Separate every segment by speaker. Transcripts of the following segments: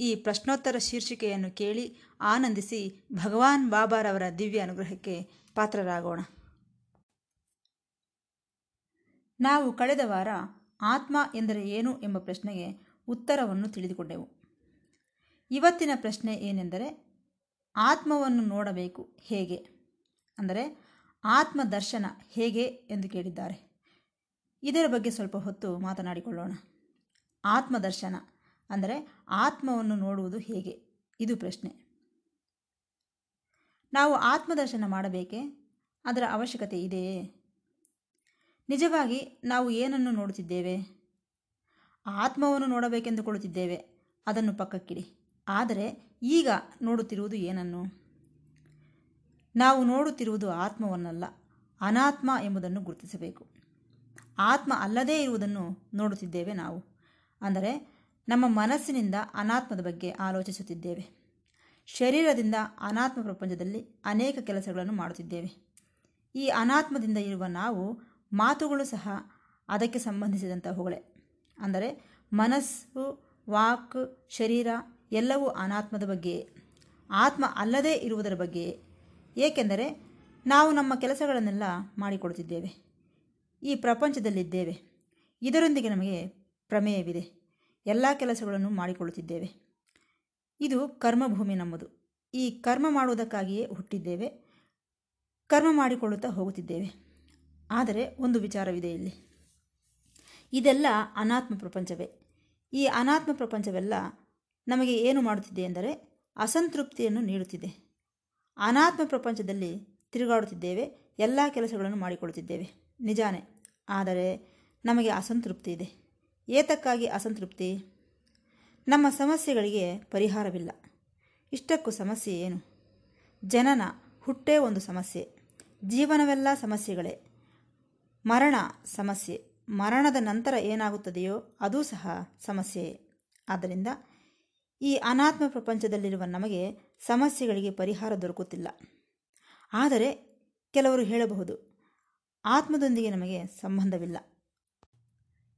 Speaker 1: ಈ ಪ್ರಶ್ನೋತ್ತರ ಶೀರ್ಷಿಕೆಯನ್ನು ಕೇಳಿ ಆನಂದಿಸಿ ಭಗವಾನ್ ಬಾಬಾರವರ ದಿವ್ಯ ಅನುಗ್ರಹಕ್ಕೆ ಪಾತ್ರರಾಗೋಣ. ನಾವು ಕಳೆದ ವಾರ ಆತ್ಮ ಎಂದರೆ ಏನು ಎಂಬ ಪ್ರಶ್ನೆಗೆ ಉತ್ತರವನ್ನು ತಿಳಿದುಕೊಂಡೆವು. ಇವತ್ತಿನ ಪ್ರಶ್ನೆ ಏನೆಂದರೆ ಆತ್ಮವನ್ನು ನೋಡಬೇಕು ಹೇಗೆ? ಅಂದರೆ ಆತ್ಮ ದರ್ಶನ ಹೇಗೆ ಎಂದು ಕೇಳಿದ್ದಾರೆ. ಇದರ ಬಗ್ಗೆ ಸ್ವಲ್ಪ ಹೊತ್ತು ಮಾತನಾಡಿಕೊಳ್ಳೋಣ. ಆತ್ಮದರ್ಶನ ಅಂದರೆ ಆತ್ಮವನ್ನು ನೋಡುವುದು ಹೇಗೆ? ಇದು ಪ್ರಶ್ನೆ. ನಾವು ಆತ್ಮದರ್ಶನ ಮಾಡಬೇಕೇ? ಅದರ ಅವಶ್ಯಕತೆ ಇದೆಯೇ? ನಿಜವಾಗಿ ನಾವು ಏನನ್ನು ನೋಡುತ್ತಿದ್ದೇವೆ? ಆತ್ಮವನ್ನು ನೋಡಬೇಕೆಂದುಕೊಳ್ಳುತ್ತಿದ್ದೇವೆ. ಅದನ್ನು ಪಕ್ಕಕ್ಕಿಡಿ. ಆದರೆ ಈಗ ನೋಡುತ್ತಿರುವುದು ಏನನ್ನು? ನಾವು ನೋಡುತ್ತಿರುವುದು ಆತ್ಮವನ್ನಲ್ಲ, ಅನಾತ್ಮ ಎಂಬುದನ್ನು ಗುರುತಿಸಬೇಕು. ಆತ್ಮ ಅಲ್ಲದೇ ಇರುವುದನ್ನು ನೋಡುತ್ತಿದ್ದೇವೆ ನಾವು. ಅಂದರೆ ನಮ್ಮ ಮನಸ್ಸಿನಿಂದ ಅನಾತ್ಮದ ಬಗ್ಗೆ ಆಲೋಚಿಸುತ್ತಿದ್ದೇವೆ. ಶರೀರದಿಂದ ಅನಾತ್ಮ ಪ್ರಪಂಚದಲ್ಲಿ ಅನೇಕ ಕೆಲಸಗಳನ್ನು ಮಾಡುತ್ತಿದ್ದೇವೆ. ಈ ಅನಾತ್ಮದಿಂದ ಇರುವ ನಾವು ಮಾತುಗಳು ಸಹ ಅದಕ್ಕೆ ಸಂಬಂಧಿಸಿದಂತಹವುಗಳೇ. ಅಂದರೆ ಮನಸ್ಸು, ವಾಕ್, ಶರೀರ ಎಲ್ಲವೂ ಅನಾತ್ಮದ ಬಗ್ಗೆ, ಆತ್ಮ ಅಲ್ಲದೇ ಇರುವುದರ ಬಗ್ಗೆ, ಏಕೆಂದರೆ ನಾವು ನಮ್ಮ ಕೆಲಸಗಳನ್ನೆಲ್ಲ ಮಾಡಿಕೊಡುತ್ತಿದ್ದೇವೆ. ಈ ಪ್ರಪಂಚದಲ್ಲಿದ್ದೇವೆ. ಇದರೊಂದಿಗೆ ನಮಗೆ ಪ್ರಮೇಯವಿದೆ. ಎಲ್ಲ ಕೆಲಸಗಳನ್ನು ಮಾಡಿಕೊಳ್ಳುತ್ತಿದ್ದೇವೆ. ಇದು ಕರ್ಮಭೂಮಿ ನಮ್ಮದು. ಈ ಕರ್ಮ ಮಾಡುವುದಕ್ಕಾಗಿಯೇ ಹುಟ್ಟಿದ್ದೇವೆ. ಕರ್ಮ ಮಾಡಿಕೊಳ್ಳುತ್ತಾ ಹೋಗುತ್ತಿದ್ದೇವೆ. ಆದರೆ ಒಂದು ವಿಚಾರವಿದೆ ಇಲ್ಲಿ. ಇದೆಲ್ಲ ಅನಾತ್ಮ ಪ್ರಪಂಚವೇ. ಈ ಅನಾತ್ಮ ಪ್ರಪಂಚವೆಲ್ಲ ನಮಗೆ ಏನು ಮಾಡುತ್ತಿದೆ ಎಂದರೆ ಅಸಂತೃಪ್ತಿಯನ್ನು ನೀಡುತ್ತಿದೆ. ಅನಾತ್ಮ ಪ್ರಪಂಚದಲ್ಲಿ ತಿರುಗಾಡುತ್ತಿದ್ದೇವೆ. ಎಲ್ಲ ಕೆಲಸಗಳನ್ನು ಮಾಡಿಕೊಳ್ಳುತ್ತಿದ್ದೇವೆ. ನಿಜಾನೇ. ಆದರೆ ನಮಗೆ ಅಸಂತೃಪ್ತಿ ಇದೆ. ಏತಕ್ಕಾಗಿ ಅಸಂತೃಪ್ತಿ? ನಮ್ಮ ಸಮಸ್ಯೆಗಳಿಗೆ ಪರಿಹಾರವಿಲ್ಲ. ಇಷ್ಟಕ್ಕೂ ಸಮಸ್ಯೆ ಏನು? ಜನನ ಹುಟ್ಟೇ ಒಂದು ಸಮಸ್ಯೆ. ಜೀವನವೆಲ್ಲ ಸಮಸ್ಯೆಗಳೇ. ಮರಣ ಸಮಸ್ಯೆ. ಮರಣದ ನಂತರ ಏನಾಗುತ್ತದೆಯೋ ಅದೂ ಸಹ ಸಮಸ್ಯೆಯೇ ಆದ್ದರಿಂದ ಈ ಅನಾತ್ಮ ಪ್ರಪಂಚದಲ್ಲಿರುವ ನಮಗೆ ಸಮಸ್ಯೆಗಳಿಗೆ ಪರಿಹಾರ ದೊರಕುತ್ತಿಲ್ಲ. ಆದರೆ ಕೆಲವರು ಹೇಳಬಹುದು, ಆತ್ಮದೊಂದಿಗೆ ನಮಗೆ ಸಂಬಂಧವಿಲ್ಲ.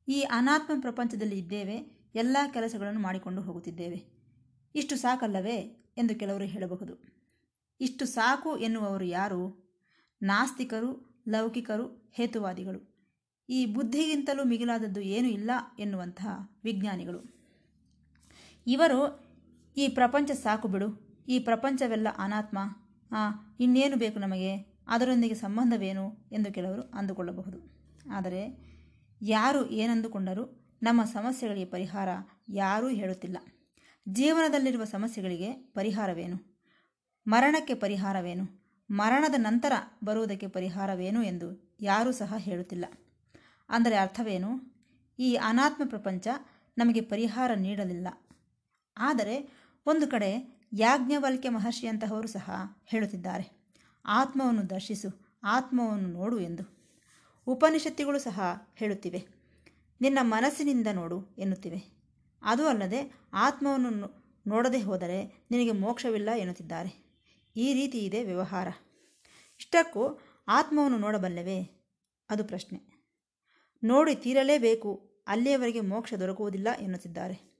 Speaker 1: ಈ ಅನಾತ್ಮ ಪ್ರಪಂಚದಲ್ಲಿ ಇದ್ದೇವೆ, ಎಲ್ಲ ಕೆಲಸಗಳನ್ನು ಮಾಡಿಕೊಂಡು ಹೋಗುತ್ತಿದ್ದೇವೆ. ಇಷ್ಟು ಸಾಕಲ್ಲವೇ ಎಂದು ಕೆಲವರು ಹೇಳಬಹುದು. ಇಷ್ಟು ಸಾಕು ಎನ್ನುವವರು ಯಾರು? ನಾಸ್ತಿಕರು, ಲೌಕಿಕರು, ಹೇತುವಾದಿಗಳು. ಈ ಬುದ್ಧಿಗಿಂತಲೂ ಮಿಗಿಲಾದದ್ದು ಏನೂ ಇಲ್ಲ ಎನ್ನುವಂತಹ ವಿಜ್ಞಾನಿಗಳು. ಇವರು, ಈ ಪ್ರಪಂಚ ಸಾಕು ಬಿಡು, ಈ ಪ್ರಪಂಚವೆಲ್ಲ ಅನಾತ್ಮ ಇನ್ನೇನು ಬೇಕು ನಮಗೆ? ಅದರೊಂದಿಗೆ ಸಂಬಂಧವೇನು? ಎಂದು ಕೆಲವರು ಅಂದುಕೊಳ್ಳಬಹುದು. ಆದರೆ ಯಾರು ಏನಂದುಕೊಂಡರೂ ನಮ್ಮ ಸಮಸ್ಯೆಗಳಿಗೆ ಪರಿಹಾರ ಯಾರೂ ಹೇಳುತ್ತಿಲ್ಲ. ಜೀವನದಲ್ಲಿರುವ ಸಮಸ್ಯೆಗಳಿಗೆ ಪರಿಹಾರವೇನು? ಮರಣಕ್ಕೆ ಪರಿಹಾರವೇನು? ಮರಣದ ನಂತರ ಬರುವುದಕ್ಕೆ ಪರಿಹಾರವೇನು ಎಂದು ಯಾರೂ ಸಹ ಹೇಳುತ್ತಿಲ್ಲ. ಅಂದರೆ ಅರ್ಥವೇನು? ಈ ಅನಾತ್ಮ ಪ್ರಪಂಚ ನಮಗೆ ಪರಿಹಾರ ನೀಡಲಿಲ್ಲ. ಆದರೆ ಒಂದು ಕಡೆ ಯಾಜ್ಞವಲ್ಕ್ಯ ಮಹರ್ಷಿಯಂತಹವರು ಸಹ ಹೇಳುತ್ತಿದ್ದಾರೆ. ಆತ್ಮವನ್ನು ದರ್ಶಿಸು, ಆತ್ಮವನ್ನು ನೋಡು ಎಂದು. ಉಪನಿಷತ್ತುಗಳು ಸಹ ಹೇಳುತ್ತಿವೆ. ನಿನ್ನ ಮನಸ್ಸಿನಿಂದ ನೋಡು ಎನ್ನುತ್ತಿವೆ. ಅದು ಅಲ್ಲದೆ ಆತ್ಮವನ್ನು ನೋಡದೆ ಹೋದರೆ ನಿನಗೆ ಮೋಕ್ಷವಿಲ್ಲ ಎನ್ನುತ್ತಿದ್ದಾರೆ. ಈ ರೀತಿ ಇದೆ ವ್ಯವಹಾರ. ಇಷ್ಟಕ್ಕೂ ಆತ್ಮವನ್ನು ನೋಡಬಲ್ಲವೇ? ಅದು ಪ್ರಶ್ನೆ. ನೋಡಿ ತೀರಲೇಬೇಕು, ಅಲ್ಲಿಯವರೆಗೆ ಮೋಕ್ಷ ದೊರಕುವುದಿಲ್ಲ ಎನ್ನುತ್ತಿದ್ದಾರೆ.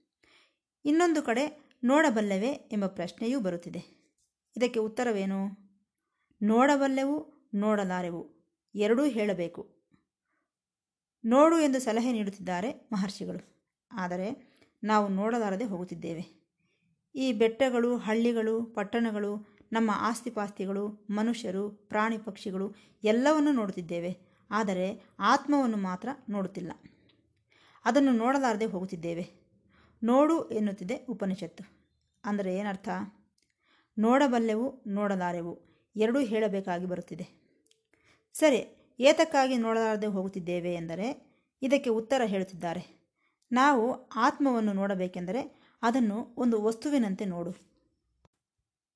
Speaker 1: ಇನ್ನೊಂದು ಕಡೆ ನೋಡಬಲ್ಲವೇ ಎಂಬ ಪ್ರಶ್ನೆಯೂ ಬರುತ್ತಿದೆ. ಇದಕ್ಕೆ ಉತ್ತರವೇನು? ನೋಡಬಲ್ಲೆವು, ನೋಡಲಾರೆವು. ಎರಡೂ ಹೇಳಬೇಕು. ನೋಡು ಎಂದು ಸಲಹೆ ನೀಡುತ್ತಿದ್ದಾರೆ ಮಹರ್ಷಿಗಳು. ಆದರೆ ನಾವು ನೋಡಲಾರದೆ ಹೋಗುತ್ತಿದ್ದೇವೆ. ಈ ಬೆಟ್ಟಗಳು, ಹಳ್ಳಿಗಳು, ಪಟ್ಟಣಗಳು, ನಮ್ಮ ಆಸ್ತಿಪಾಸ್ತಿಗಳು, ಮನುಷ್ಯರು, ಪ್ರಾಣಿ ಪಕ್ಷಿಗಳು ಎಲ್ಲವನ್ನು ನೋಡುತ್ತಿದ್ದೇವೆ. ಆದರೆ ಆತ್ಮವನ್ನು ಮಾತ್ರ ನೋಡುತ್ತಿಲ್ಲ. ಅದನ್ನು ನೋಡಲಾರದೆ ಹೋಗುತ್ತಿದ್ದೇವೆ. ನೋಡು ಎನ್ನುತ್ತಿದೆ ಉಪನಿಷತ್ತು. ಅಂದರೆ ಏನರ್ಥ? ನೋಡಬಲ್ಲೆವು, ನೋಡಲಾರೆವು. ಎರಡೂ ಹೇಳಬೇಕಾಗಿ ಬರುತ್ತಿದೆ. ಸರಿ, ಏತಕ್ಕಾಗಿ ನೋಡಲಾರದೆ ಹೋಗುತ್ತಿದ್ದೇವೆ ಎಂದರೆ ಇದಕ್ಕೆ ಉತ್ತರ ಹೇಳುತ್ತಿದ್ದಾರೆ. ನಾವು ಆತ್ಮವನ್ನು ನೋಡಬೇಕೆಂದರೆ ಅದನ್ನು ಒಂದು ವಸ್ತುವಿನಂತೆ ನೋಡು.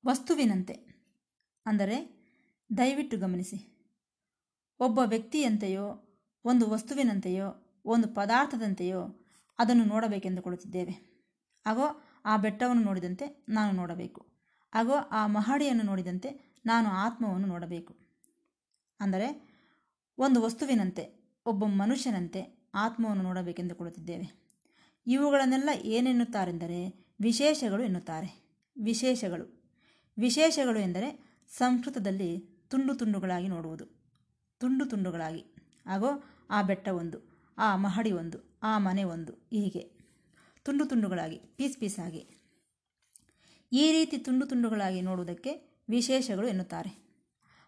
Speaker 1: ವಸ್ತುವಿನಂತೆ ಅಂದರೆ ದಯವಿಟ್ಟು ಗಮನಿಸಿ. ಒಬ್ಬ ವ್ಯಕ್ತಿಯಂತೆಯೋ, ಒಂದು ವಸ್ತುವಿನಂತೆಯೋ, ಒಂದು ಪದಾರ್ಥದಂತೆಯೋ ಅದನ್ನು ನೋಡಬೇಕೆಂದುಕೊಳ್ಳುತ್ತಿದ್ದೇವೆ ಆಗೋ ಆ ಬೆಟ್ಟವನ್ನು ನೋಡಿದಂತೆ ನಾನು ನೋಡಬೇಕು. ಆಗೋ ಆ ಮಹಡಿಯನ್ನು ನೋಡಿದಂತೆ ನಾನು ಆತ್ಮವನ್ನು ನೋಡಬೇಕು. ಅಂದರೆ ಒಂದು ವಸ್ತುವಿನಂತೆ, ಒಬ್ಬ ಮನುಷ್ಯನಂತೆ ಆತ್ಮವನ್ನು ನೋಡಬೇಕೆಂದು ಕೊಡುತ್ತಿದ್ದೇವೆ. ಇವುಗಳನ್ನೆಲ್ಲ ಏನೆನ್ನುತ್ತಾರೆಂದರೆ ವಿಶೇಷಗಳು ಎನ್ನುತ್ತಾರೆ. ವಿಶೇಷಗಳು. ವಿಶೇಷಗಳು ಎಂದರೆ ಸಂಸ್ಕೃತದಲ್ಲಿ ತುಂಡು ತುಂಡುಗಳಾಗಿ ನೋಡುವುದು. ತುಂಡು ತುಂಡುಗಳಾಗಿ. ಆಗೋ, ಆ ಬೆಟ್ಟ ಒಂದು, ಆ ಮಹಡಿ ಒಂದು, ಆ ಮನೆ ಒಂದು, ಹೀಗೆ. ತುಂಡು ತುಂಡುಗಳಾಗಿ, ಪೀಸ್ ಪೀಸಾಗಿ. ಈ ರೀತಿ ತುಂಡು ತುಂಡುಗಳಾಗಿ ನೋಡುವುದಕ್ಕೆ ವಿಶೇಷಗಳು ಎನ್ನುತ್ತಾರೆ.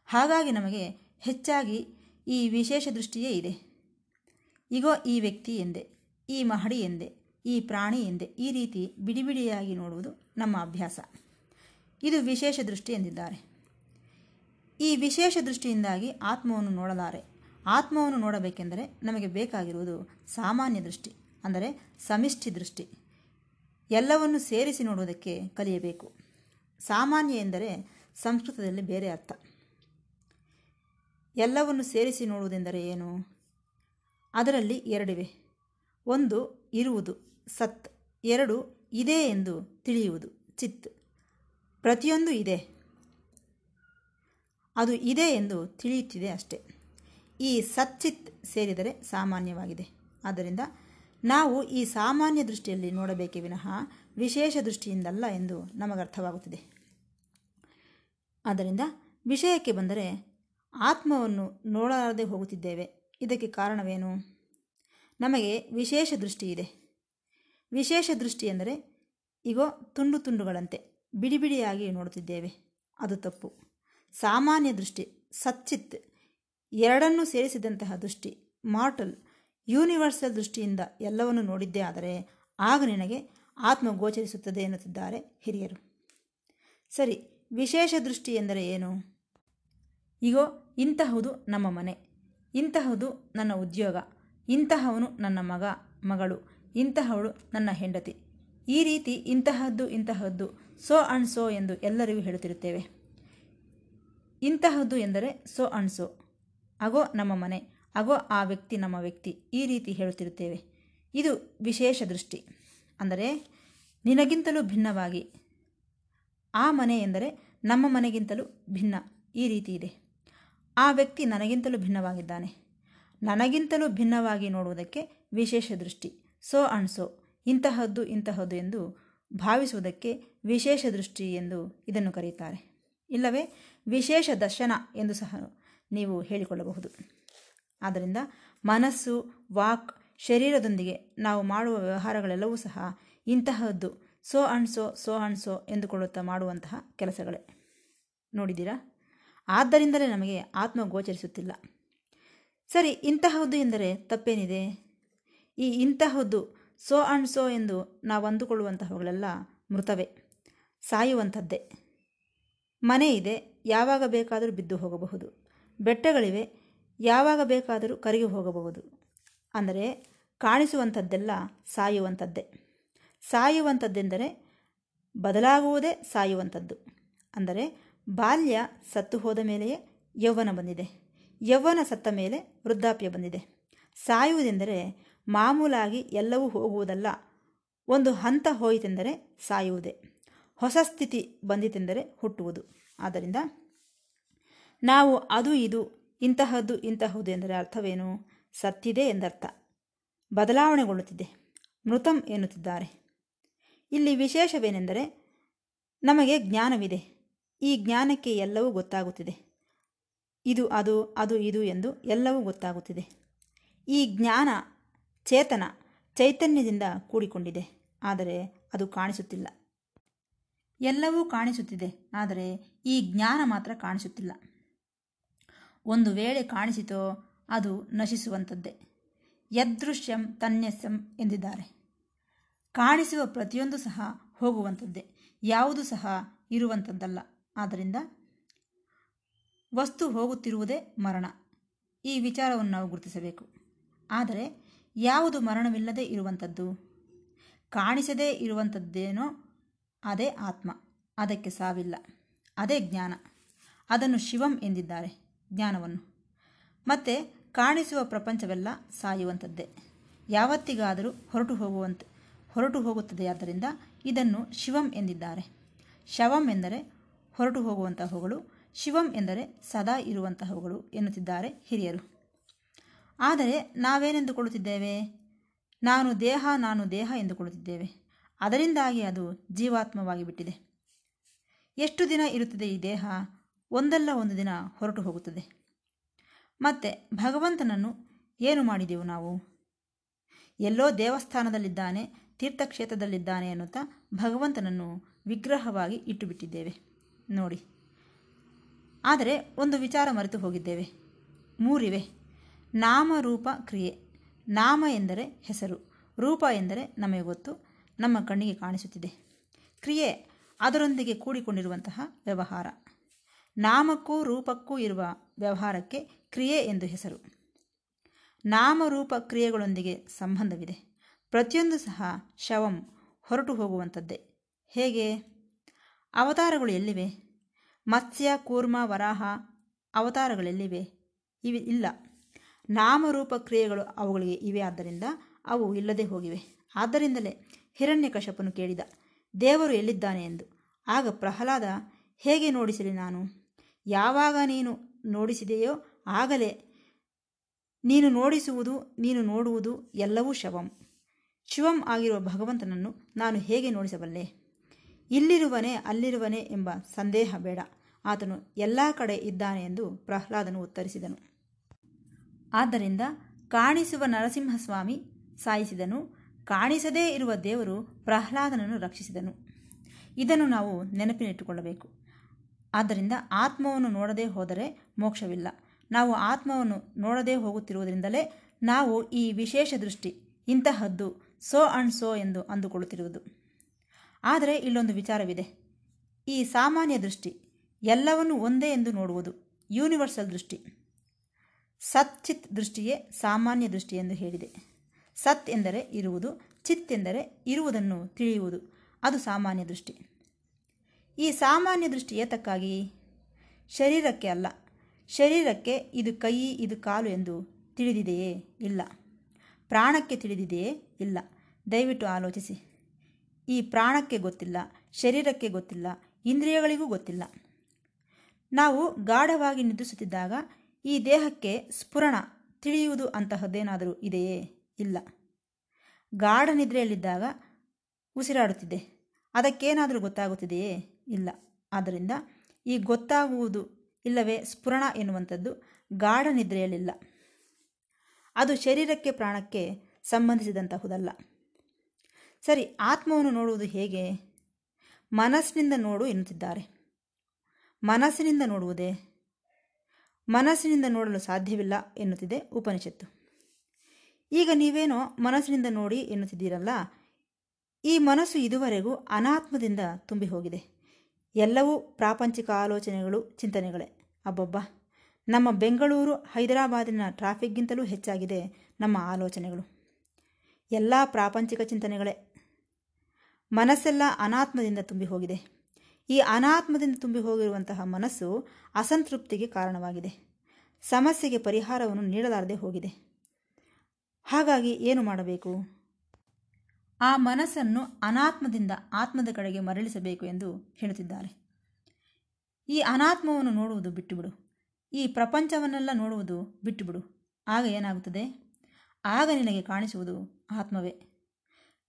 Speaker 1: ಹಾಗಾಗಿ ನಮಗೆ ಹೆಚ್ಚಾಗಿ ಈ ವಿಶೇಷ ದೃಷ್ಟಿಯೇ ಇದೆ. ಇಗೋ, ಈ ವ್ಯಕ್ತಿ ಎಂದೆ, ಈ ಮಹಡಿ ಎಂದೆ, ಈ ಪ್ರಾಣಿ ಎಂದೆ ಈ ರೀತಿ ಬಿಡಿಬಿಡಿಯಾಗಿ ನೋಡುವುದು ನಮ್ಮ ಅಭ್ಯಾಸ. ಇದು ವಿಶೇಷ ದೃಷ್ಟಿ ಎಂದಿದ್ದಾರೆ. ಈ ವಿಶೇಷ ದೃಷ್ಟಿಯಿಂದಾಗಿ ಆತ್ಮವನ್ನು ನೋಡಲಾರೆ. ಆತ್ಮವನ್ನು ನೋಡಬೇಕೆಂದರೆ ನಮಗೆ ಬೇಕಾಗಿರುವುದು ಸಾಮಾನ್ಯ ದೃಷ್ಟಿ, ಅಂದರೆ ಸಮಿಷ್ಟಿ ದೃಷ್ಟಿ. ಎಲ್ಲವನ್ನು ಸೇರಿಸಿ ನೋಡುವುದಕ್ಕೆ ಕಲಿಯಬೇಕು. ಸಾಮಾನ್ಯ ಎಂದರೆ ಸಂಸ್ಕೃತದಲ್ಲಿ ಬೇರೆ ಅರ್ಥ. ಎಲ್ಲವನ್ನು ಸೇರಿಸಿ ನೋಡುವುದೆಂದರೆ ಏನು? ಅದರಲ್ಲಿ ಎರಡಿವೆ. ಒಂದು, ಇರುವುದು, ಸತ್. ಎರಡು, ಇದೆ ಎಂದು ತಿಳಿಯುವುದು, ಚಿತ್. ಪ್ರತಿಯೊಂದು ಇದೆ. ಅದು ಇದೆ ಎಂದು ತಿಳಿಯುತ್ತಿದೆ ಅಷ್ಟೆ. ಈ ಸಚ್ಚಿತ್ ಸೇರಿದರೆ ಸಾಮಾನ್ಯವಾಗಿದೆ. ಆದ್ದರಿಂದ ನಾವು ಈ ಸಾಮಾನ್ಯ ದೃಷ್ಟಿಯಲ್ಲಿ ನೋಡಬೇಕೇ ವಿನಃ ವಿಶೇಷ ದೃಷ್ಟಿಯಿಂದಲ್ಲ ಎಂದು ನಮಗರ್ಥವಾಗುತ್ತಿದೆ. ಆದ್ದರಿಂದ ವಿಷಯಕ್ಕೆ ಬಂದರೆ ಆತ್ಮವನ್ನು ನೋಡಲಾರದೆ ಹೋಗುತ್ತಿದ್ದೇವೆ. ಇದಕ್ಕೆ ಕಾರಣವೇನು? ನಮಗೆ ವಿಶೇಷ ದೃಷ್ಟಿ ಇದೆ. ವಿಶೇಷ ದೃಷ್ಟಿ ಎಂದರೆ ಈಗೋ ತುಂಡು ತುಂಡುಗಳಂತೆ ಬಿಡಿ ಬಿಡಿಯಾಗಿ ನೋಡುತ್ತಿದ್ದೇವೆ. ಅದು ತಪ್ಪು. ಸಾಮಾನ್ಯ ದೃಷ್ಟಿ, ಸಚ್ಚಿತ್, ಎರಡನ್ನೂ ಸೇರಿಸಿದಂತಹ ದೃಷ್ಟಿ, ಮಾರ್ಟಲ್, ಯೂನಿವರ್ಸಲ್ ದೃಷ್ಟಿಯಿಂದ ಎಲ್ಲವನ್ನು ನೋಡಿದ್ದೇ ಆದರೆ, ಆಗ ನಿನಗೆ ಆತ್ಮ ಗೋಚರಿಸುತ್ತದೆ ಎನ್ನುತ್ತಿದ್ದಾರೆ ಹಿರಿಯರು. ಸರಿ, ವಿಶೇಷ ದೃಷ್ಟಿ ಎಂದರೆ ಏನು? ಈಗೋ ಇಂತಹುದು ನಮ್ಮ ಮನೆ. ಇಂತಹುದು ನನ್ನ ಉದ್ಯೋಗ. ಇಂತಹವನು ನನ್ನ ಮಗ, ಮಗಳು. ಇಂತಹವಳು ನನ್ನ ಹೆಂಡತಿ. ಈ ರೀತಿ ಇಂತಹದ್ದು ಇಂತಹದ್ದು, ಸೋ ಅಂಡ್ ಸೋ ಎಂದು ಎಲ್ಲರಿಗೂ ಹೇಳುತ್ತಿರುತ್ತೇವೆ. ಇಂತಹದ್ದು ಎಂದರೆ ಸೋ ಅಂಡ್ ಸೋ. ಅಗೋ, ನಮ್ಮ ಮನೆ. ಅಗೋ, ಆ ವ್ಯಕ್ತಿ ನಮ್ಮ ವ್ಯಕ್ತಿ. ಈ ರೀತಿ ಹೇಳುತ್ತಿರುತ್ತೇವೆ. ಇದು ವಿಶೇಷ ದೃಷ್ಟಿ. ಅಂದರೆ, ನಿನಗಿಂತಲೂ ಭಿನ್ನವಾಗಿ. ಆ ಮನೆ ಎಂದರೆ ನಮ್ಮ ಮನೆಗಿಂತಲೂ ಭಿನ್ನ. ಈ ರೀತಿ ಇದೆ. ಆ ವ್ಯಕ್ತಿ ನನಗಿಂತಲೂ ಭಿನ್ನವಾಗಿದ್ದಾನೆ. ನನಗಿಂತಲೂ ಭಿನ್ನವಾಗಿ ನೋಡುವುದಕ್ಕೆ ವಿಶೇಷ ದೃಷ್ಟಿ. So and so. ಇಂತಹದ್ದು ಇಂತಹದ್ದು ಎಂದು ಭಾವಿಸುವುದಕ್ಕೆ ವಿಶೇಷ ದೃಷ್ಟಿ ಎಂದು ಇದನ್ನು ಕರೆಯುತ್ತಾರೆ. ಇಲ್ಲವೇ, ವಿಶೇಷ ದರ್ಶನ ಎಂದು ಸಹ ನೀವು ಹೇಳಿಕೊಳ್ಳಬಹುದು. ಆದ್ದರಿಂದ ಮನಸ್ಸು, ವಾಕ್, ಶರೀರದೊಂದಿಗೆ ನಾವು ಮಾಡುವ ವ್ಯವಹಾರಗಳೆಲ್ಲವೂ ಸಹ ಇಂತಹದ್ದು. ಸೋ ಅಣ್ಸೋ ಸೋ ಅಣ್ಸೋ ಎಂದುಕೊಳ್ಳುತ್ತಾ ಮಾಡುವಂತಹ ಕೆಲಸಗಳೇ. ನೋಡಿದ್ದೀರಾ? ಆದ್ದರಿಂದಲೇ ನಮಗೆ ಆತ್ಮ ಗೋಚರಿಸುತ್ತಿಲ್ಲ. ಸರಿ, ಇಂತಹದ್ದು ಎಂದರೆ ತಪ್ಪೇನಿದೆ? ಈ ಇಂತಹದ್ದು ಸೋ ಅಂಡ್ ಸೋ ಎಂದು ನಾವು ಅಂದುಕೊಳ್ಳುವಂತಹವುಗಳೆಲ್ಲ ಮೃತವೇ, ಸಾಯುವಂಥದ್ದೇ. ಮನೆ ಇದೆ, ಯಾವಾಗ ಬೇಕಾದರೂ ಬಿದ್ದು ಹೋಗಬಹುದು. ಬೆಟ್ಟಗಳಿವೆ, ಯಾವಾಗ ಬೇಕಾದರೂ ಕರಗಿ ಹೋಗಬಹುದು. ಅಂದರೆ ಕಾಣಿಸುವಂಥದ್ದೆಲ್ಲ ಸಾಯುವಂಥದ್ದೇ. ಸಾಯುವಂಥದ್ದೆಂದರೆ ಬದಲಾಗುವುದೇ ಸಾಯುವಂಥದ್ದು. ಅಂದರೆ ಬಾಲ್ಯ ಸತ್ತು ಹೋದ ಮೇಲೆಯೇ ಯೌವನ ಬಂದಿದೆ. ಯೌವನ ಸತ್ತ ಮೇಲೆ ವೃದ್ಧಾಪ್ಯ ಬಂದಿದೆ. ಸಾಯುವುದೆಂದರೆ ಮಾಮೂಲಾಗಿ ಎಲ್ಲವೂ ಹೋಗುವುದಲ್ಲ. ಒಂದು ಹಂತ ಹೋಯಿತೆಂದರೆ ಸಾಯುವುದೇ. ಹೊಸ ಸ್ಥಿತಿ ಬಂದಿತೆಂದರೆ ಹುಟ್ಟುವುದು. ಆದ್ದರಿಂದ ನಾವು ಅದು ಇದು, ಇಂತಹದ್ದು ಇಂತಹದ್ದು ಎಂದರೆ ಅರ್ಥವೇನು? ಸತ್ತಿದೆ ಎಂದರ್ಥ. ಬದಲಾವಣೆಗೊಳ್ಳುತ್ತಿದೆ. ಮೃತಂ ಎನ್ನುತ್ತಿದ್ದಾರೆ. ಇಲ್ಲಿ ವಿಶೇಷವೇನೆಂದರೆ ನಮಗೆ ಜ್ಞಾನವಿದೆ. ಈ ಜ್ಞಾನಕ್ಕೆ ಎಲ್ಲವೂ ಗೊತ್ತಾಗುತ್ತಿದೆ. ಇದು, ಅದು ಅದು, ಇದು ಎಂದು ಎಲ್ಲವೂ ಗೊತ್ತಾಗುತ್ತಿದೆ. ಈ ಜ್ಞಾನ ಚೇತನ ಚೈತನ್ಯದಿಂದ ಕೂಡಿಕೊಂಡಿದೆ. ಆದರೆ ಅದು ಕಾಣಿಸುತ್ತಿಲ್ಲ. ಎಲ್ಲವೂ ಕಾಣಿಸುತ್ತಿದೆ, ಆದರೆ ಈ ಜ್ಞಾನ ಮಾತ್ರ ಕಾಣಿಸುತ್ತಿಲ್ಲ. ಒಂದು ವೇಳೆ ಕಾಣಿಸಿತೋ ಅದು ನಶಿಸುವಂಥದ್ದೇ. ಯದೃಶ್ಯಂ ತನ್ಯಸ್ಯಂ ಎಂದಿದ್ದಾರೆ. ಕಾಣಿಸುವ ಪ್ರತಿಯೊಂದು ಸಹ ಹೋಗುವಂಥದ್ದೇ. ಯಾವುದು ಸಹ ಇರುವಂಥದ್ದಲ್ಲ. ಆದ್ದರಿಂದ ವಸ್ತು ಹೋಗುತ್ತಿರುವುದೇ ಮರಣ. ಈ ವಿಚಾರವನ್ನು ನಾವು ಗುರುತಿಸಬೇಕು. ಆದರೆ ಯಾವುದು ಮರಣವಿಲ್ಲದೆ ಇರುವಂಥದ್ದು? ಕಾಣಿಸದೇ ಇರುವಂಥದ್ದೇನೋ ಅದೇ ಆತ್ಮ. ಅದಕ್ಕೆ ಸಾವಿಲ್ಲ. ಅದೇ ಜ್ಞಾನ. ಅದನ್ನು ಶಿವಂ ಎಂದಿದ್ದಾರೆ ಜ್ಞಾನವನ್ನು. ಮತ್ತು ಕಾಣಿಸುವ ಪ್ರಪಂಚವೆಲ್ಲ ಸಾಯುವಂಥದ್ದೇ. ಯಾವತ್ತಿಗಾದರೂ ಹೊರಟು ಹೋಗುವಂತೆ ಹೊರಟು ಹೋಗುತ್ತದೆ ಆದ್ದರಿಂದ ಇದನ್ನು ಶಿವಂ ಎಂದಿದ್ದಾರೆ. ಶವಂ ಎಂದರೆ ಹೊರಟು ಹೋಗುವಂತಹವುಗಳು ಶಿವಂ ಎಂದರೆ ಸದಾ ಇರುವಂತಹವುಗಳು ಎನ್ನುತ್ತಿದ್ದಾರೆ ಹಿರಿಯರು. ಆದರೆ ನಾವೇನೆಂದುಕೊಳ್ಳುತ್ತಿದ್ದೇವೆ? ನಾನು ದೇಹ ನಾನು ದೇಹ ಎಂದುಕೊಳ್ಳುತ್ತಿದ್ದೇವೆ. ಅದರಿಂದಾಗಿ ಅದು ಜೀವಾತ್ಮವಾಗಿ ಬಿಟ್ಟಿದೆ. ಎಷ್ಟು ದಿನ ಇರುತ್ತದೆ ಈ ದೇಹ? ಒಂದಲ್ಲ ಒಂದು ದಿನ ಹೊರಟು ಹೋಗುತ್ತದೆ. ಮತ್ತೆ ಭಗವಂತನನ್ನು ಏನು ಮಾಡಿದೆವು ನಾವು? ಎಲ್ಲೋ ದೇವಸ್ಥಾನದಲ್ಲಿದ್ದಾನೆ, ತೀರ್ಥಕ್ಷೇತ್ರದಲ್ಲಿದ್ದಾನೆ ಎನ್ನುತ್ತಾ ಭಗವಂತನನ್ನು ವಿಗ್ರಹವಾಗಿ ಇಟ್ಟುಬಿಟ್ಟಿದ್ದೇವೆ. ನೋಡಿ. ಆದರೆ ಒಂದು ವಿಚಾರ ಮರೆತು ಹೋಗಿದ್ದೇವೆ. ಮೂರಿವೆ. ನಾಮ ರೂಪ ಕ್ರಿಯೆ. ನಾಮ ಎಂದರೆ ಹೆಸರು. ರೂಪ ಎಂದರೆ ನಮಗೆ ಗೊತ್ತು. ನಮ್ಮ ಕಣ್ಣಿಗೆ ಕಾಣಿಸುತ್ತಿದೆ. ಕ್ರಿಯೆ ಅದರೊಂದಿಗೆ ಕೂಡಿಕೊಂಡಿರುವಂತಹ ವ್ಯವಹಾರ. ನಾಮಕ್ಕೂ ರೂಪಕ್ಕೂ ಇರುವ ವ್ಯವಹಾರಕ್ಕೆ ಕ್ರಿಯೆ ಎಂದು ಹೆಸರು. ನಾಮರೂಪ ಕ್ರಿಯೆಗಳೊಂದಿಗೆ ಸಂಬಂಧವಿದೆ. ಪ್ರತಿಯೊಂದು ಸಹ ಶವಂ ಹೊರಟು ಹೋಗುವಂಥದ್ದೇ. ಹೇಗೆ? ಅವತಾರಗಳು ಎಲ್ಲಿವೆ? ಮತ್ಸ್ಯ, ಕೂರ್ಮ, ವರಾಹ ಅವತಾರಗಳೆಲ್ಲಿವೆ? ಇವೆ, ಇಲ್ಲ. ನಾಮರೂಪ ಕ್ರಿಯೆಗಳು ಅವುಗಳಿಗೆ ಇವೆ. ಆದ್ದರಿಂದ ಅವು ಇಲ್ಲದೆ ಹೋಗಿವೆ. ಆದ್ದರಿಂದಲೇ ಹಿರಣ್ಯಕಶಪನು ಕೇಳಿದ, ದೇವರು ಎಲ್ಲಿದ್ದಾನೆ ಎಂದು. ಆಗ ಪ್ರಹ್ಲಾದ, ಹೇಗೆ ನೋಡಿಸಲಿ ನಾನು? ಯಾವಾಗ ನೀನು ನೋಡಿಸಿದೆಯೋ ಆಗಲೇ ನೀನು ನೋಡಿಸುವುದು, ನೀನು ನೋಡುವುದು ಎಲ್ಲವೂ ಶವಂ. ಶಿವಂ ಆಗಿರುವ ಭಗವಂತನನ್ನು ನಾನು ಹೇಗೆ ನೋಡಿಸಬಲ್ಲೆ? ಇಲ್ಲಿರುವನೇ, ಅಲ್ಲಿರುವನೇ ಎಂಬ ಸಂದೇಹ ಬೇಡ. ಆತನು ಎಲ್ಲ ಕಡೆ ಇದ್ದಾನೆ ಎಂದು ಪ್ರಹ್ಲಾದನು ಉತ್ತರಿಸಿದನು. ಆದ್ದರಿಂದ ಕಾಣಿಸುವ ನರಸಿಂಹಸ್ವಾಮಿ ಸಾಯಿಸಿದನು. ಕಾಣಿಸದೇ ಇರುವ ದೇವರು ಪ್ರಹ್ಲಾದನನ್ನು ರಕ್ಷಿಸಿದನು. ಇದನ್ನು ನಾವು ನೆನಪಿನಿಟ್ಟುಕೊಳ್ಳಬೇಕು. ಆದ್ದರಿಂದ ಆತ್ಮವನ್ನು ನೋಡದೇ ಹೋದರೆ ಮೋಕ್ಷವಿಲ್ಲ. ನಾವು ಆತ್ಮವನ್ನು ನೋಡದೇ ಹೋಗುತ್ತಿರುವುದರಿಂದಲೇ ನಾವು ಈ ವಿಶೇಷ ದೃಷ್ಟಿ, ಇಂತಹದ್ದು ಸೋ ಅಂಡ್ ಸೋ ಎಂದು ಅಂದುಕೊಳ್ಳುತ್ತಿರುವುದು. ಆದರೆ ಇಲ್ಲೊಂದು ವಿಚಾರವಿದೆ. ಈ ಸಾಮಾನ್ಯ ದೃಷ್ಟಿ ಎಲ್ಲವನ್ನೂ ಒಂದೇ ಎಂದು ನೋಡುವುದು ಯೂನಿವರ್ಸಲ್ ದೃಷ್ಟಿ. ಸತ್ ಚಿತ್ ದೃಷ್ಟಿಯೇ ಸಾಮಾನ್ಯ ದೃಷ್ಟಿ ಎಂದು ಹೇಳಿದೆ. ಸತ್ ಎಂದರೆ ಇರುವುದು, ಚಿತ್ ಎಂದರೆ ಇರುವುದನ್ನು ತಿಳಿಯುವುದು, ಅದು ಸಾಮಾನ್ಯ ದೃಷ್ಟಿ. ಈ ಸಾಮಾನ್ಯ ದೃಷ್ಟಿ ಏತಕ್ಕಾಗಿ? ಶರೀರಕ್ಕೆ ಅಲ್ಲ. ಶರೀರಕ್ಕೆ ಇದು ಕೈ, ಇದು ಕಾಲು ಎಂದು ತಿಳಿದಿದೆಯೇ ಇಲ್ಲ. ಪ್ರಾಣಕ್ಕೆ ತಿಳಿದಿದೆಯೇ ಇಲ್ಲ. ದಯವಿಟ್ಟು ಆಲೋಚಿಸಿ. ಈ ಪ್ರಾಣಕ್ಕೆ ಗೊತ್ತಿಲ್ಲ, ಶರೀರಕ್ಕೆ ಗೊತ್ತಿಲ್ಲ, ಇಂದ್ರಿಯಗಳಿಗೂ ಗೊತ್ತಿಲ್ಲ. ನಾವು ಗಾಢವಾಗಿ ನಿದ್ರಿಸುತ್ತಿದ್ದಾಗ ಈ ದೇಹಕ್ಕೆ ಸ್ಫುರಣ, ತಿಳಿಯುವುದು ಅಂತಹದ್ದೇನಾದರೂ ಇದೆಯೇ? ಇಲ್ಲ. ಗಾಢ ನಿದ್ರೆಯಲ್ಲಿದ್ದಾಗ ಉಸಿರಾಡುತ್ತಿದೆ ಅದಕ್ಕೇನಾದರೂ ಗೊತ್ತಾಗುತ್ತಿದೆಯೇ? ಇಲ್ಲ. ಆದ್ದರಿಂದ ಈ ಗೊತ್ತಾಗುವುದು ಇಲ್ಲವೇ ಸ್ಫುರಣ ಎನ್ನುವಂಥದ್ದು ಗಾಢ ನಿದ್ರೆಯಲ್ಲಿಲ್ಲ. ಅದು ಶರೀರಕ್ಕೆ ಪ್ರಾಣಕ್ಕೆ ಸಂಬಂಧಿಸಿದಂತಹುದಲ್ಲ. ಸರಿ, ಆತ್ಮವನ್ನು ನೋಡುವುದು ಹೇಗೆ? ಮನಸ್ಸಿನಿಂದ ನೋಡು ಎನ್ನುತ್ತಿದ್ದಾರೆ. ಮನಸ್ಸಿನಿಂದ ನೋಡುವುದೇ? ಮನಸ್ಸಿನಿಂದ ನೋಡಲು ಸಾಧ್ಯವಿಲ್ಲ ಎನ್ನುತ್ತಿದೆ ಉಪನಿಷತ್ತು. ಈಗ ನೀವೇನೋ ಮನಸ್ಸಿನಿಂದ ನೋಡಿ ಎನ್ನುತ್ತಿದ್ದೀರಲ್ಲ, ಈ ಮನಸ್ಸು ಇದುವರೆಗೂ ಅನಾತ್ಮದಿಂದ ತುಂಬಿ ಹೋಗಿದೆ ಎಲ್ಲವೂ ಪ್ರಾಪಂಚಿಕ ಆಲೋಚನೆಗಳು, ಚಿಂತನೆಗಳೇ. ಅಬ್ಬಬ್ಬ! ನಮ್ಮ ಬೆಂಗಳೂರು, ಹೈದರಾಬಾದಿನ ಟ್ರಾಫಿಕ್ಗಿಂತಲೂ ಹೆಚ್ಚಾಗಿದೆ ನಮ್ಮ ಆಲೋಚನೆಗಳು. ಎಲ್ಲ ಪ್ರಾಪಂಚಿಕ ಚಿಂತನೆಗಳೇ. ಮನಸ್ಸೆಲ್ಲ ಅನಾತ್ಮದಿಂದ ತುಂಬಿ ಹೋಗಿದೆ. ಈ ಅನಾತ್ಮದಿಂದ ತುಂಬಿ ಹೋಗಿರುವಂತಹ ಮನಸ್ಸು ಅಸಂತೃಪ್ತಿಗೆ ಕಾರಣವಾಗಿದೆ. ಸಮಸ್ಯೆಗೆ ಪರಿಹಾರವನ್ನು ನೀಡಲಾರದೆ ಹೋಗಿದೆ. ಹಾಗಾಗಿ ಏನು ಮಾಡಬೇಕು? ಆ ಮನಸ್ಸನ್ನು ಅನಾತ್ಮದಿಂದ ಆತ್ಮದ ಕಡೆಗೆ ಮರಳಿಸಬೇಕು ಎಂದು ಹೇಳುತ್ತಿದ್ದಾರೆ. ಈ ಅನಾತ್ಮವನ್ನು ನೋಡುವುದು ಬಿಟ್ಟುಬಿಡು. ಈ ಪ್ರಪಂಚವನ್ನೆಲ್ಲ ನೋಡುವುದು ಬಿಟ್ಟುಬಿಡು. ಆಗ ಏನಾಗುತ್ತದೆ? ಆಗ ನಿನಗೆ ಕಾಣಿಸುವುದು ಆತ್ಮವೇ.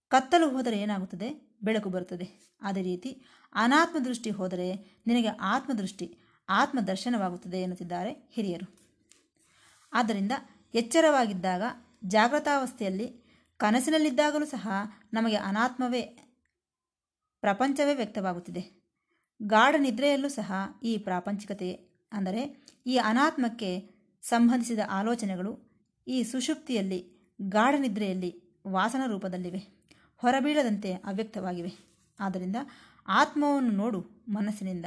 Speaker 1: ಕತ್ತಲು ಹೋದರೆ ಏನಾಗುತ್ತದೆ? ಬೆಳಕು ಬರುತ್ತದೆ. ಅದೇ ರೀತಿ ಅನಾತ್ಮ ದೃಷ್ಟಿ ಹೋದರೆ ನಿನಗೆ ಆತ್ಮದೃಷ್ಟಿ ಆತ್ಮ ದರ್ಶನವಾಗುತ್ತದೆ ಎನ್ನುತ್ತಿದ್ದಾರೆ ಹಿರಿಯರು. ಆದ್ದರಿಂದ ಎಚ್ಚರವಾಗಿದ್ದಾಗ ಜಾಗೃತಾವಸ್ಥೆಯಲ್ಲಿ ಕನಸಿನಲ್ಲಿದ್ದಾಗಲೂ ಸಹ ನಮಗೆ ಅನಾತ್ಮವೇ, ಪ್ರಪಂಚವೇ ವ್ಯಕ್ತವಾಗುತ್ತಿದೆ. ಗಾಢ ನಿದ್ರೆಯಲ್ಲೂ ಸಹ ಈ ಪ್ರಾಪಂಚಿಕತೆ, ಅಂದರೆ ಈ ಅನಾತ್ಮಕ್ಕೆ ಸಂಬಂಧಿಸಿದ ಆಲೋಚನೆಗಳು ಈ ಸುಷುಪ್ತಿಯಲ್ಲಿ, ಗಾಢ ನಿದ್ರೆಯಲ್ಲಿ ವಾಸನ ರೂಪದಲ್ಲಿವೆ ಹೊರಬೀಳದಂತೆ ಅವ್ಯಕ್ತವಾಗಿವೆ. ಆದ್ದರಿಂದ ಆತ್ಮವನ್ನು ನೋಡು ಮನಸ್ಸಿನಿಂದ.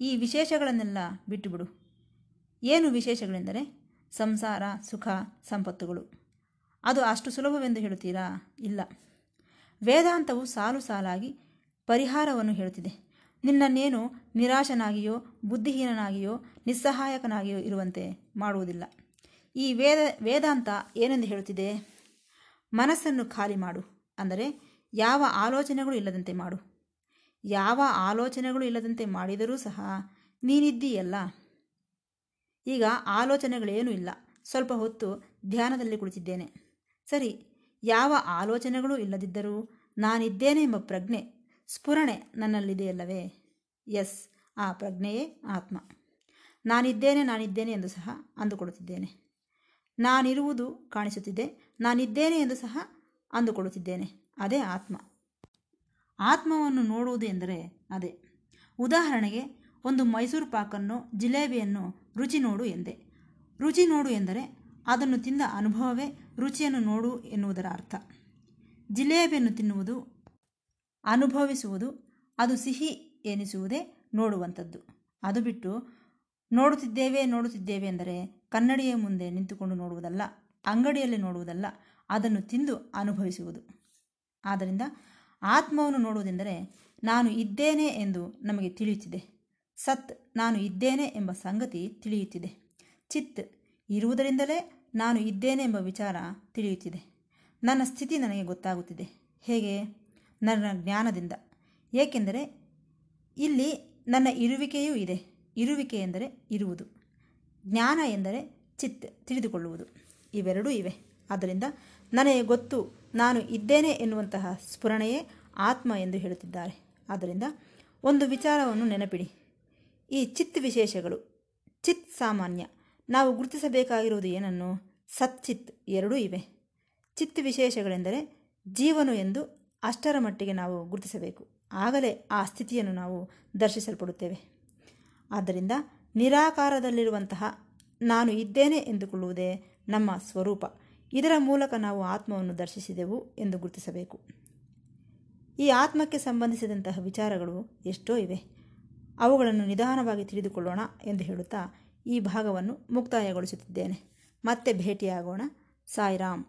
Speaker 1: ಈ ವಿಶೇಷಗಳನ್ನೆಲ್ಲ ಬಿಟ್ಟುಬಿಡು. ಏನು ವಿಶೇಷಗಳೆಂದರೆ ಸಂಸಾರ, ಸುಖ, ಸಂಪತ್ತುಗಳು. ಅದು ಅಷ್ಟು ಸುಲಭವೆಂದು ಹೇಳುತ್ತೀರಾ? ಇಲ್ಲ. ವೇದಾಂತವು ಸಾಲು ಸಾಲಾಗಿ ಪರಿಹಾರವನ್ನು ಹೇಳುತ್ತಿದೆ. ನಿನ್ನನ್ನೇನು ನಿರಾಶನಾಗಿಯೋ, ಬುದ್ಧಿಹೀನನಾಗಿಯೋ, ನಿಸ್ಸಹಾಯಕನಾಗಿಯೋ ಇರುವಂತೆ ಮಾಡುವುದಿಲ್ಲ. ಈ ವೇದ, ವೇದಾಂತ ಏನೆಂದು ಹೇಳುತ್ತಿದೆ? ಮನಸ್ಸನ್ನು ಖಾಲಿ ಮಾಡು. ಅಂದರೆ ಯಾವ ಆಲೋಚನೆಗಳು ಇಲ್ಲದಂತೆ ಮಾಡು. ಯಾವ ಆಲೋಚನೆಗಳು ಇಲ್ಲದಂತೆ ಮಾಡಿದರೂ ಸಹ ನೀನಿದ್ದೀಯಲ್ಲ? ಈಗ ಆಲೋಚನೆಗಳೇನೂ ಇಲ್ಲ. ಸ್ವಲ್ಪ ಹೊತ್ತು ಧ್ಯಾನದಲ್ಲಿ ಕುಳಿತಿದ್ದೇನೆ. ಸರಿ, ಯಾವ ಆಲೋಚನೆಗಳು ಇಲ್ಲದಿದ್ದರೂ ನಾನಿದ್ದೇನೆ ಎಂಬ ಪ್ರಜ್ಞೆ, ಸ್ಫುರಣೆ ನನ್ನಲ್ಲಿದೆಯಲ್ಲವೇ ಎಸ್ ಆ ಪ್ರಜ್ಞೆಯೇ ಆತ್ಮ. ನಾನಿದ್ದೇನೆ ನಾನಿದ್ದೇನೆ ಎಂದು ಸಹ ಅಂದುಕೊಳ್ಳುತ್ತಿದ್ದೇನೆ. ನಾನಿರುವುದು ಕಾಣಿಸುತ್ತಿದೆ. ನಾನಿದ್ದೇನೆ ಎಂದು ಸಹ ಅಂದುಕೊಳ್ಳುತ್ತಿದ್ದೇನೆ. ಅದೇ ಆತ್ಮ. ಆತ್ಮವನ್ನು ನೋಡುವುದು ಎಂದರೆ ಅದೇ. ಉದಾಹರಣೆಗೆ, ಒಂದು ಮೈಸೂರು ಪಾಕನ್ನು, ಜಿಲೇಬಿಯನ್ನು ರುಚಿ ನೋಡು ಎಂದೆ. ರುಚಿ ನೋಡು ಎಂದರೆ ಅದನ್ನು ತಿಂದ ಅನುಭವವೇ ರುಚಿಯನ್ನು ನೋಡು ಎನ್ನುವುದರ ಅರ್ಥ. ಜಿಲೇಬಿಯನ್ನು ತಿನ್ನುವುದು, ಅನುಭವಿಸುವುದು, ಅದು ಸಿಹಿ ಎನಿಸುವುದೇ ನೋಡುವಂಥದ್ದು. ಅದು ಬಿಟ್ಟು ನೋಡುತ್ತಿದ್ದೇವೆ ನೋಡುತ್ತಿದ್ದೇವೆ ಎಂದರೆ ಕನ್ನಡಿಯ ಮುಂದೆ ನಿಂತುಕೊಂಡು ನೋಡುವುದಲ್ಲ, ಅಂಗಡಿಯಲ್ಲಿ ನೋಡುವುದಲ್ಲ ಅದನ್ನು ತಿಂದು ಅನುಭವಿಸುವುದು. ಆದ್ದರಿಂದ ಆತ್ಮವನ್ನು ನೋಡುವುದೆಂದರೆ ನಾನು ಇದ್ದೇನೆ ಎಂದು ನಮಗೆ ತಿಳಿಯುತ್ತಿದೆ. ಸತ್ ನಾನು ಇದ್ದೇನೆ ಎಂಬ ಸಂಗತಿ ತಿಳಿಯುತ್ತಿದೆ. ಚಿತ್ ಇರುವುದರಿಂದಲೇ ನಾನು ಇದ್ದೇನೆ ಎಂಬ ವಿಚಾರ ತಿಳಿಯುತ್ತಿದೆ. ನನ್ನ ಸ್ಥಿತಿ ನನಗೆ ಗೊತ್ತಾಗುತ್ತಿದೆ. ಹೇಗೆ? ನನ್ನ ಜ್ಞಾನದಿಂದ. ಏಕೆಂದರೆ ಇಲ್ಲಿ ನನ್ನ ಇರುವಿಕೆಯೂ ಇದೆ. ಇರುವಿಕೆ ಎಂದರೆ ಇರುವುದು. ಜ್ಞಾನ ಎಂದರೆ ಚಿತ್ ತಿಳಿದುಕೊಳ್ಳುವುದು. ಇವೆರಡೂ ಇವೆ. ಆದ್ದರಿಂದ ನನಗೆ ಗೊತ್ತು, ನಾನು ಇದ್ದೇನೆ ಎನ್ನುವಂತಹ ಸ್ಫುರಣೆಯೇ ಆತ್ಮ ಎಂದು ಹೇಳುತ್ತಿದ್ದಾರೆ. ಆದ್ದರಿಂದ ಒಂದು ವಿಚಾರವನ್ನು ನೆನಪಿಡಿ. ಈ ಚಿತ್ ವಿಶೇಷಗಳು, ಚಿತ್ ಸಾಮಾನ್ಯ, ನಾವು ಗುರುತಿಸಬೇಕಾಗಿರುವುದು ಏನನ್ನು? ಸಚ್ಚಿತ್ ಎರಡೂ ಇವೆ. ಚಿತ್ ವಿಶೇಷಗಳೆಂದರೆ ಜೀವನು ಎಂದು ಅಷ್ಟರ ಮಟ್ಟಿಗೆ ನಾವು ಗುರುತಿಸಬೇಕು. ಆಗಲೇ ಆ ಸ್ಥಿತಿಯನ್ನು ನಾವು ದರ್ಶಿಸಲ್ಪಡುತ್ತೇವೆ. ಆದ್ದರಿಂದ ನಿರಾಕಾರದಲ್ಲಿರುವಂತಹ ನಾನು ಇದ್ದೇನೆ ಎಂದುಕೊಳ್ಳುವುದೇ ನಮ್ಮ ಸ್ವರೂಪ. ಇದರ ಮೂಲಕ ನಾವು ಆತ್ಮವನ್ನು ದರ್ಶಿಸಿದೆವು ಎಂದು ಗುರುತಿಸಬೇಕು. ಈ ಆತ್ಮಕ್ಕೆ ಸಂಬಂಧಿಸಿದಂತಹ ವಿಚಾರಗಳು ಎಷ್ಟೋ ಇವೆ. ಅವುಗಳನ್ನು ನಿಧಾನವಾಗಿ ತಿಳಿದುಕೊಳ್ಳೋಣ ಎಂದು ಹೇಳುತ್ತಾ ಈ ಭಾಗವನ್ನು ಮುಕ್ತಾಯಗೊಳಿಸುತ್ತಿದ್ದೇನೆ. ಮತ್ತೆ ಭೇಟಿಯಾಗೋಣ. ಸಾಯಿರಾಮ್.